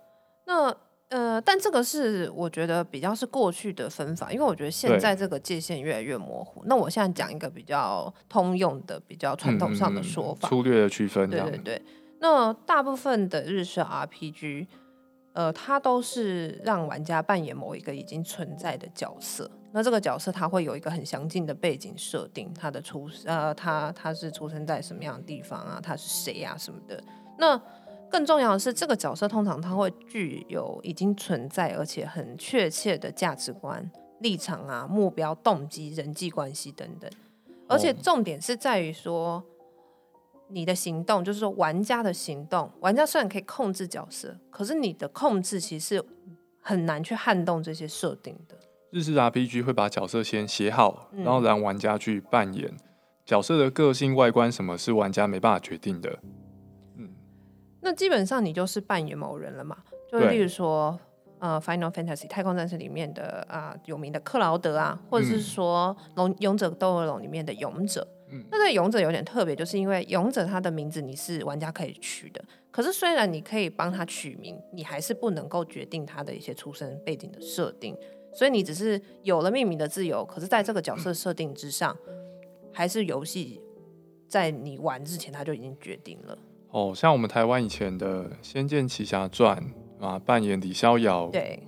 那。呃，但这个是我觉得比较是过去的分法，因为我觉得现在这个界限越来越模糊。那我现在讲一个比较通用的、比较传统上的说法，嗯、粗略的区分。对对对。那大部分的日式 RPG，呃，它都是让玩家扮演某一个已经存在的角色。那这个角色它会有一个很详尽的背景设定，他的出呃，他他是出生在什么样的地方啊？他是谁啊？什么的。那更重要的是，这个角色通常他会具有已经存在而且很确切的价值观立场啊、目标、动机、人际关系等等。而且重点是在于说，你的行动，就是说玩家的行动，玩家虽然可以控制角色，可是你的控制其实很难去撼动这些设定的。日式 RPG 会把角色先写好，然后让玩家去扮演、嗯、角色的个性、外观，什么是玩家没办法决定的。嗯，那基本上你就是扮演某人了嘛？就是例如说。呃，《Final Fantasy》太空战士里面的啊、呃、有名的克劳德啊，或者是说《龙勇者斗恶龙》里面的勇者。嗯，那这个勇者有点特别，就是因为勇者他的名字你是玩家可以取的，可是虽然你可以帮他取名，你还是不能够决定他的一些出生背景的设定，所以你只是有了命名的自由，可是在这个角色设定之上，还是游戏在你玩之前他就已经决定了。哦，像我们台湾以前的《仙剑奇侠传》。啊，扮演李逍遥，对，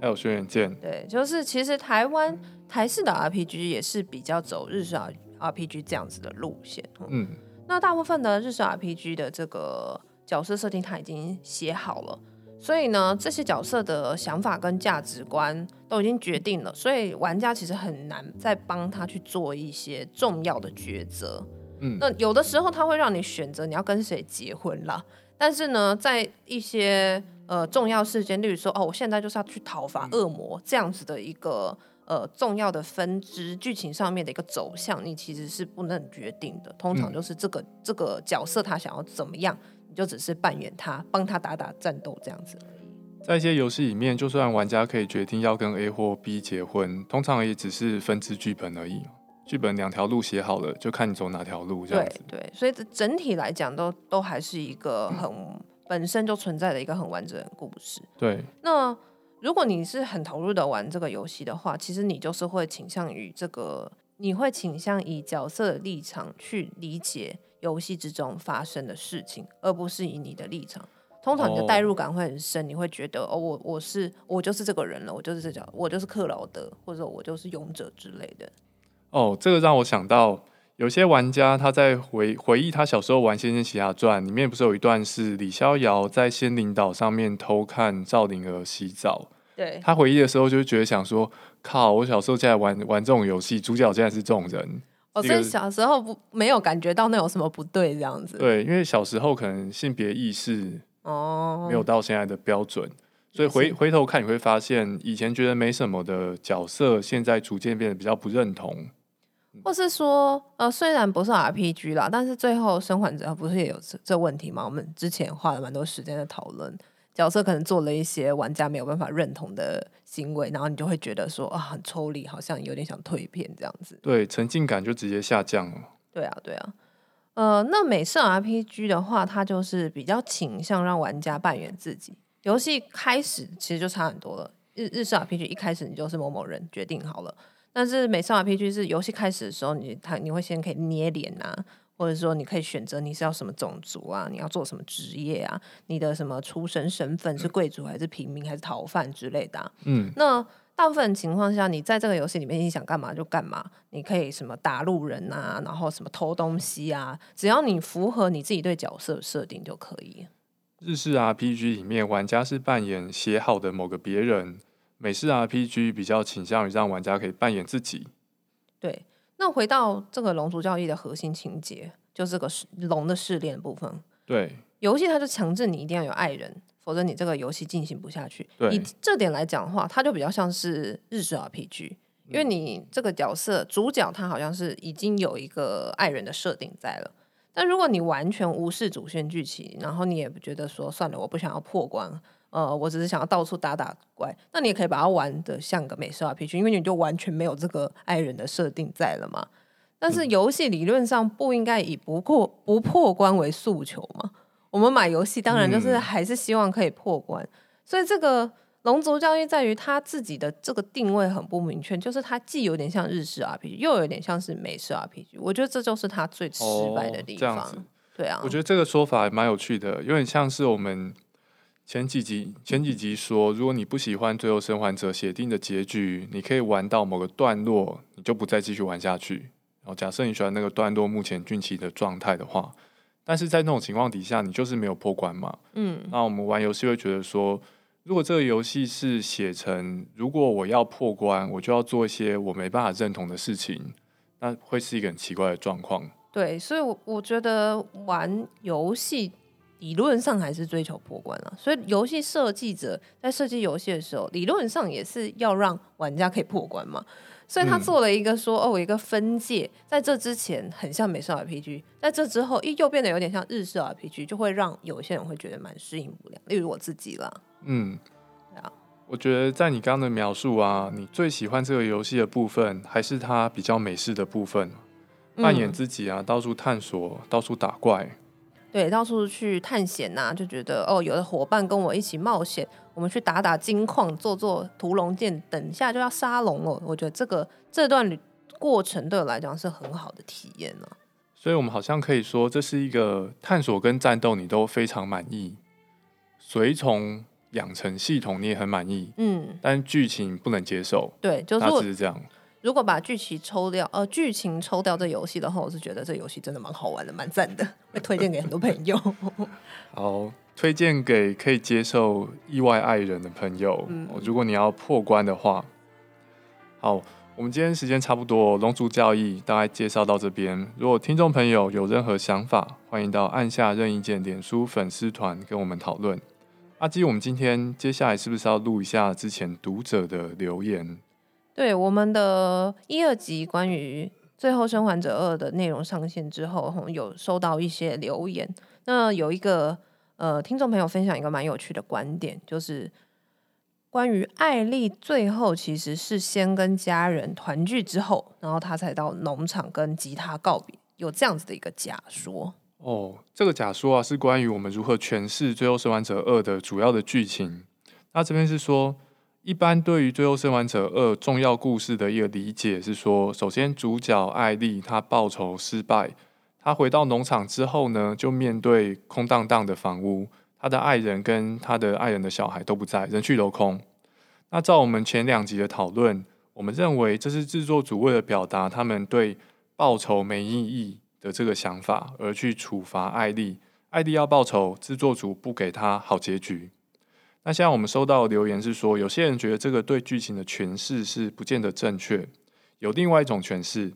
还有轩辕剑，对，就是其实台湾台式的 RPG 也是比较走日式 RPG 这样子的路线，嗯，那大部分的日式 RPG 的这个角色设定他已经写好了，所以呢，这些角色的想法跟价值观都已经决定了，所以玩家其实很难再帮他去做一些重要的抉择，嗯，那有的时候他会让你选择你要跟谁结婚啦，但是呢，在一些呃，重要事件，例如说，哦，我现在就是要去讨伐恶魔，这样子的一个呃重要的分支剧情上面的一个走向，你其实是不能决定的。通常就是这个、嗯、这个角色他想要怎么样，你就只是扮演他，帮他打打战斗这样子而已。在一些游戏里面，就算玩家可以决定要跟 A 或 B 结婚，通常也只是分支剧本而已。剧本两条路写好了，就看你走哪条路这样子。对对，所以整体来讲，都都还是一个很。嗯本身就存在的一个很完整的故事。对。那如果你是很投入的玩这个游戏的话，其实你就是会倾向于这个，你会倾向以角色的立场去理解游戏之中发生的事情，而不是以你的立场。通常你的代入感会很深，你会觉得哦，我我是我就是这个人了，我就是这角，我就是克劳德，或者我就是勇者之类的。哦，这个让我想到。有些玩家他在回回忆他小时候玩《仙剑奇侠传》里面，不是有一段是李逍遥在仙灵岛上面偷看赵灵儿洗澡？对，他回忆的时候就觉得想说：“靠，我小时候竟然玩玩这种游戏，主角竟然是这种人。”哦，所以小时候不没有感觉到那有什么不对这样子。对，因为小时候可能性别意识哦没有到现在的标准，哦、所以回回头看你会发现，以前觉得没什么的角色，现在逐渐变得比较不认同。或是说，呃，虽然不是 RPG 啦，但是最后生还者不是也有这这问题吗？我们之前花了蛮多时间在讨论，角色可能做了一些玩家没有办法认同的行为，然后你就会觉得说啊，很抽离，好像有点想退片这样子。对，沉浸感就直接下降了。对啊，对啊。呃，那美式 RPG 的话，它就是比较倾向让玩家扮演自己。游戏开始其实就差很多了。日日式 RPG 一开始你就是某某人决定好了。但是美式 RPG 是游戏开始的时候，你他你会先可以捏脸啊，或者说你可以选择你是要什么种族啊，你要做什么职业啊，你的什么出身身份是贵族还是平民还是逃犯之类的啊。嗯，那大部分情况下，你在这个游戏里面你想干嘛就干嘛，你可以什么打路人啊，然后什么偷东西啊，只要你符合你自己对角色设定就可以。日式 RPG 里面，玩家是扮演写好的某个别人。美式 RPG 比较倾向于让玩家可以扮演自己。对，那回到这个龙族教义的核心情节，就是这个龙的试炼部分。对，游戏它就强制你一定要有爱人，否则你这个游戏进行不下去。对，以这点来讲的话，它就比较像是日式 RPG，因为你这个角色主角他好像是已经有一个爱人的设定在了。但如果你完全无视主线剧情，然后你也不觉得说算了，我不想要破关。呃，我只是想要到处打打怪，那你也可以把它玩的像个美式 RPG，因为你就完全没有这个爱人的设定在了嘛。但是游戏理论上不应该以不破不破关为诉求嘛？我们买游戏当然就是还是希望可以破关，嗯、所以这个龙族教育在于他自己的这个定位很不明确，就是它既有点像日式 RPG，又有点像是美式 RPG。我觉得这就是它最失败的地方。哦、对啊，我觉得这个说法还蛮有趣的，有点像是我们。前几集前几集说，如果你不喜欢《最后生还者》写定的结局，你可以玩到某个段落，你就不再继续玩下去。然后假设你喜欢那个段落目前剧情的状态的话，但是在那种情况底下，你就是没有破关嘛。嗯，那我们玩游戏会觉得说，如果这个游戏是写成，如果我要破关，我就要做一些我没办法认同的事情，那会是一个很奇怪的状况。对，所以我，我我觉得玩游戏理论上还是追求破关了。所以，游戏设计者在设计游戏的时候，理论上也是要让玩家可以破关嘛。所以他做了一个说，嗯、哦，一个分界，在这之前很像美式 RPG，在这之后又变得有点像日式 RPG，就会让有些人会觉得蛮适应不了，例如我自己啦。嗯，啊我觉得在你刚刚的描述啊，你最喜欢这个游戏的部分，还是它比较美式的部分，扮演自己啊，到处探索，到处打怪。对，到处去探险呐、啊，就觉得哦，有的伙伴跟我一起冒险，我们去打打金矿，做做屠龙剑，等一下就要杀龙了。我觉得这个这段过程对我来讲是很好的体验呢、啊。所以，我们好像可以说，这是一个探索跟战斗你都非常满意，随从养成系统你也很满意，嗯，但剧情不能接受。对，就是只是这样。如果把剧情抽掉，呃，剧情抽掉这游戏的话，我是觉得这游戏真的蛮好玩的，蛮赞的，会推荐给很多朋友。好，推荐给可以接受意外爱人的朋友。嗯，如果你要破关的话，好，我们今天时间差不多，龙族教义大概介绍到这边。如果听众朋友有任何想法，欢迎到按下任意键，脸书粉丝团跟我们讨论。阿基，我们今天接下来是不是要录一下之前读者的留言？对我们的一二集关于《最后生还者二》的内容上线之后，有收到一些留言。那有一个呃听众朋友分享一个蛮有趣的观点，就是关于艾莉最后其实是先跟家人团聚之后，然后他才到农场跟吉他告别，有这样子的一个假说。哦，这个假说啊是关于我们如何诠释《最后生还者二》的主要的剧情。那这边是说。一般对于《最后生还者二》重要故事的一个理解是说，首先主角艾莉她报仇失败，她回到农场之后呢，就面对空荡荡的房屋，她的爱人跟她的爱人的小孩都不在，人去楼空。那照我们前两集的讨论，我们认为这是制作组为了表达他们对报仇没意义的这个想法，而去处罚艾莉。艾莉要报仇，制作组不给她好结局。那现在我们收到的留言是说，有些人觉得这个对剧情的诠释是不见得正确，有另外一种诠释，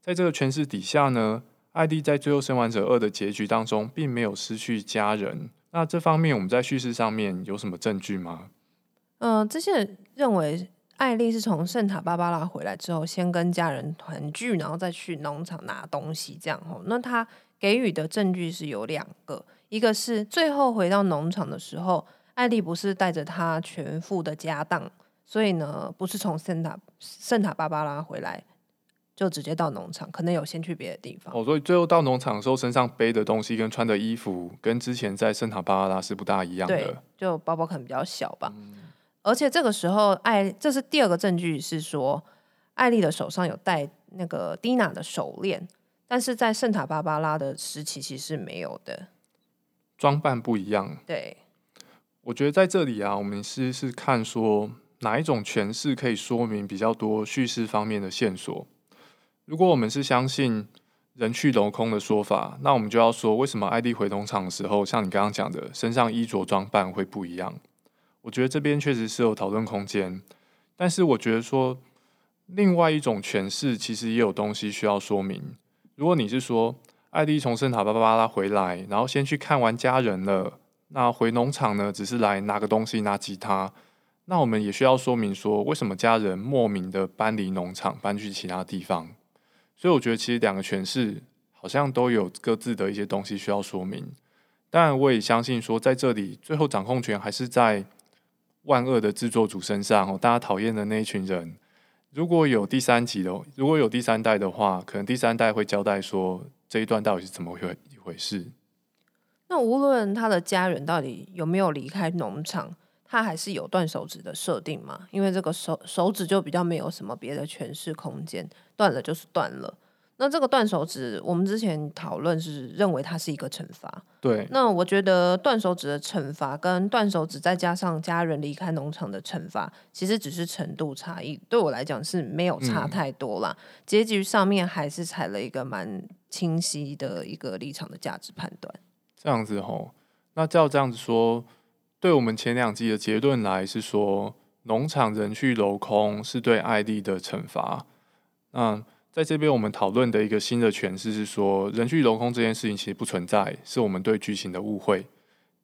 在这个诠释底下呢，艾莉在《最后生还者二》的结局当中并没有失去家人。那这方面我们在叙事上面有什么证据吗？嗯、呃，这些人认为艾莉是从圣塔芭芭拉回来之后，先跟家人团聚，然后再去农场拿东西，这样吼。那他给予的证据是有两个，一个是最后回到农场的时候。艾丽不是带着她全副的家当，所以呢，不是从圣塔圣塔芭芭拉回来，就直接到农场，可能有先去别的地方。哦，所以最后到农场的时候，身上背的东西跟穿的衣服，跟之前在圣塔芭芭拉是不大一样的。对，就包包可能比较小吧。嗯、而且这个时候，艾这是第二个证据，是说艾丽的手上有戴那个蒂娜的手链，但是在圣塔芭芭拉的时期其实是没有的，装扮不一样。对。我觉得在这里啊，我们是是看说哪一种诠释可以说明比较多叙事方面的线索。如果我们是相信人去楼空的说法，那我们就要说为什么艾莉回农场的时候，像你刚刚讲的，身上衣着装扮会不一样？我觉得这边确实是有讨论空间。但是我觉得说另外一种诠释其实也有东西需要说明。如果你是说艾迪从圣塔芭芭拉回来，然后先去看完家人了。那回农场呢，只是来拿个东西，拿吉他。那我们也需要说明说，为什么家人莫名的搬离农场，搬去其他地方？所以我觉得其实两个诠释好像都有各自的一些东西需要说明。当然，我也相信说，在这里最后掌控权还是在万恶的制作组身上哦。大家讨厌的那一群人，如果有第三集的，如果有第三代的话，可能第三代会交代说这一段到底是怎么回一回事。那无论他的家人到底有没有离开农场，他还是有断手指的设定嘛？因为这个手手指就比较没有什么别的诠释空间，断了就是断了。那这个断手指，我们之前讨论是认为它是一个惩罚。对。那我觉得断手指的惩罚跟断手指再加上家人离开农场的惩罚，其实只是程度差异。对我来讲是没有差太多啦。嗯。结局上面还是采了一个蛮清晰的一个立场的价值判断。这样子吼，那照这样子说，对我们前两集的结论来是说，农场人去楼空是对艾莉的惩罚。那在这边我们讨论的一个新的诠释是说，人去楼空这件事情其实不存在，是我们对剧情的误会。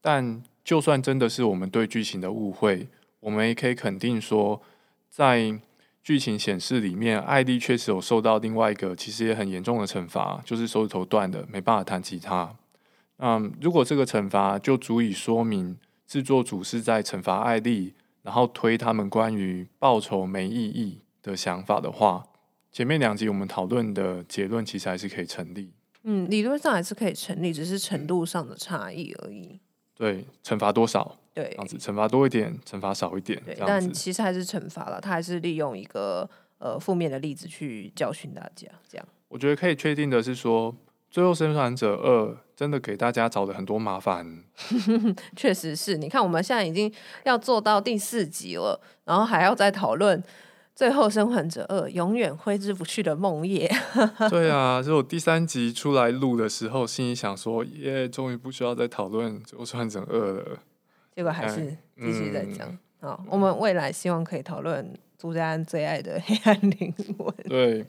但就算真的是我们对剧情的误会，我们也可以肯定说，在剧情显示里面，艾莉确实有受到另外一个其实也很严重的惩罚，就是手指头断了，没办法弹吉他。嗯，如果这个惩罚就足以说明制作组是在惩罚艾丽，然后推他们关于报酬没意义的想法的话，前面两集我们讨论的结论其实还是可以成立。嗯，理论上还是可以成立，只是程度上的差异而已。对，惩罚多少？对，这样子，惩罚多一点，惩罚少一点。对，但其实还是惩罚了，他还是利用一个呃负面的例子去教训大家。这样，我觉得可以确定的是说，《最后生还者二》真的给大家找了很多麻烦。确实是，你看我们现在已经要做到第四集了，然后还要再讨论。最后生还者二永远挥之不去的梦魇。对啊，就我第三集出来录的时候，心里想说，耶，终于不需要再讨论最后生还者二了。结果还是继续在讲。嗯、好，我们未来希望可以讨论朱家安最爱的黑暗灵魂。对，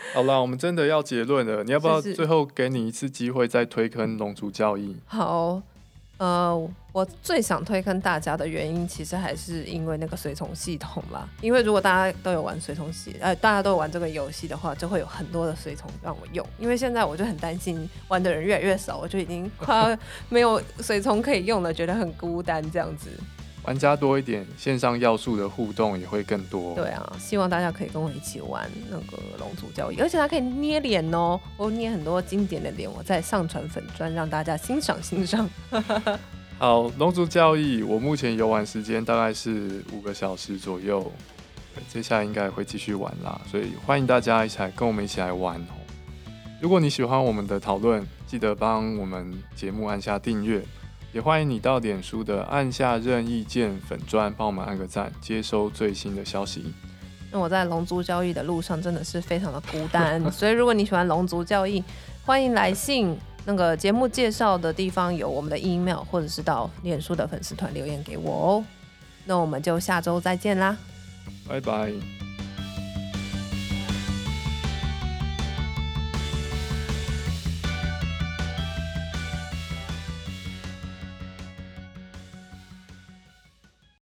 好了，我们真的要结论了。你要不要最后给你一次机会再推坑龙族教义？好。呃，我最想推坑大家的原因，其实还是因为那个随从系统啦。因为如果大家都有玩随从系，呃，大家都有玩这个游戏的话，就会有很多的随从让我用。因为现在我就很担心玩的人越来越少，我就已经快要没有随从可以用了，觉得很孤单这样子。玩家多一点，线上要素的互动也会更多。对啊，希望大家可以跟我一起玩那个龙族交易，而且它可以捏脸哦，我捏很多经典的脸，我再上传粉砖让大家欣赏欣赏。好，龙族交易，我目前游玩时间大概是五个小时左右，接下来应该会继续玩啦，所以欢迎大家一起来跟我们一起来玩哦。如果你喜欢我们的讨论，记得帮我们节目按下订阅。也欢迎你到脸书的按下任意键粉钻，帮我们按个赞，接收最新的消息。那我在龙族交易的路上真的是非常的孤单，所以如果你喜欢龙族交易，欢迎来信，那个节目介绍的地方有我们的 email，或者是到脸书的粉丝团留言给我哦。那我们就下周再见啦，拜拜。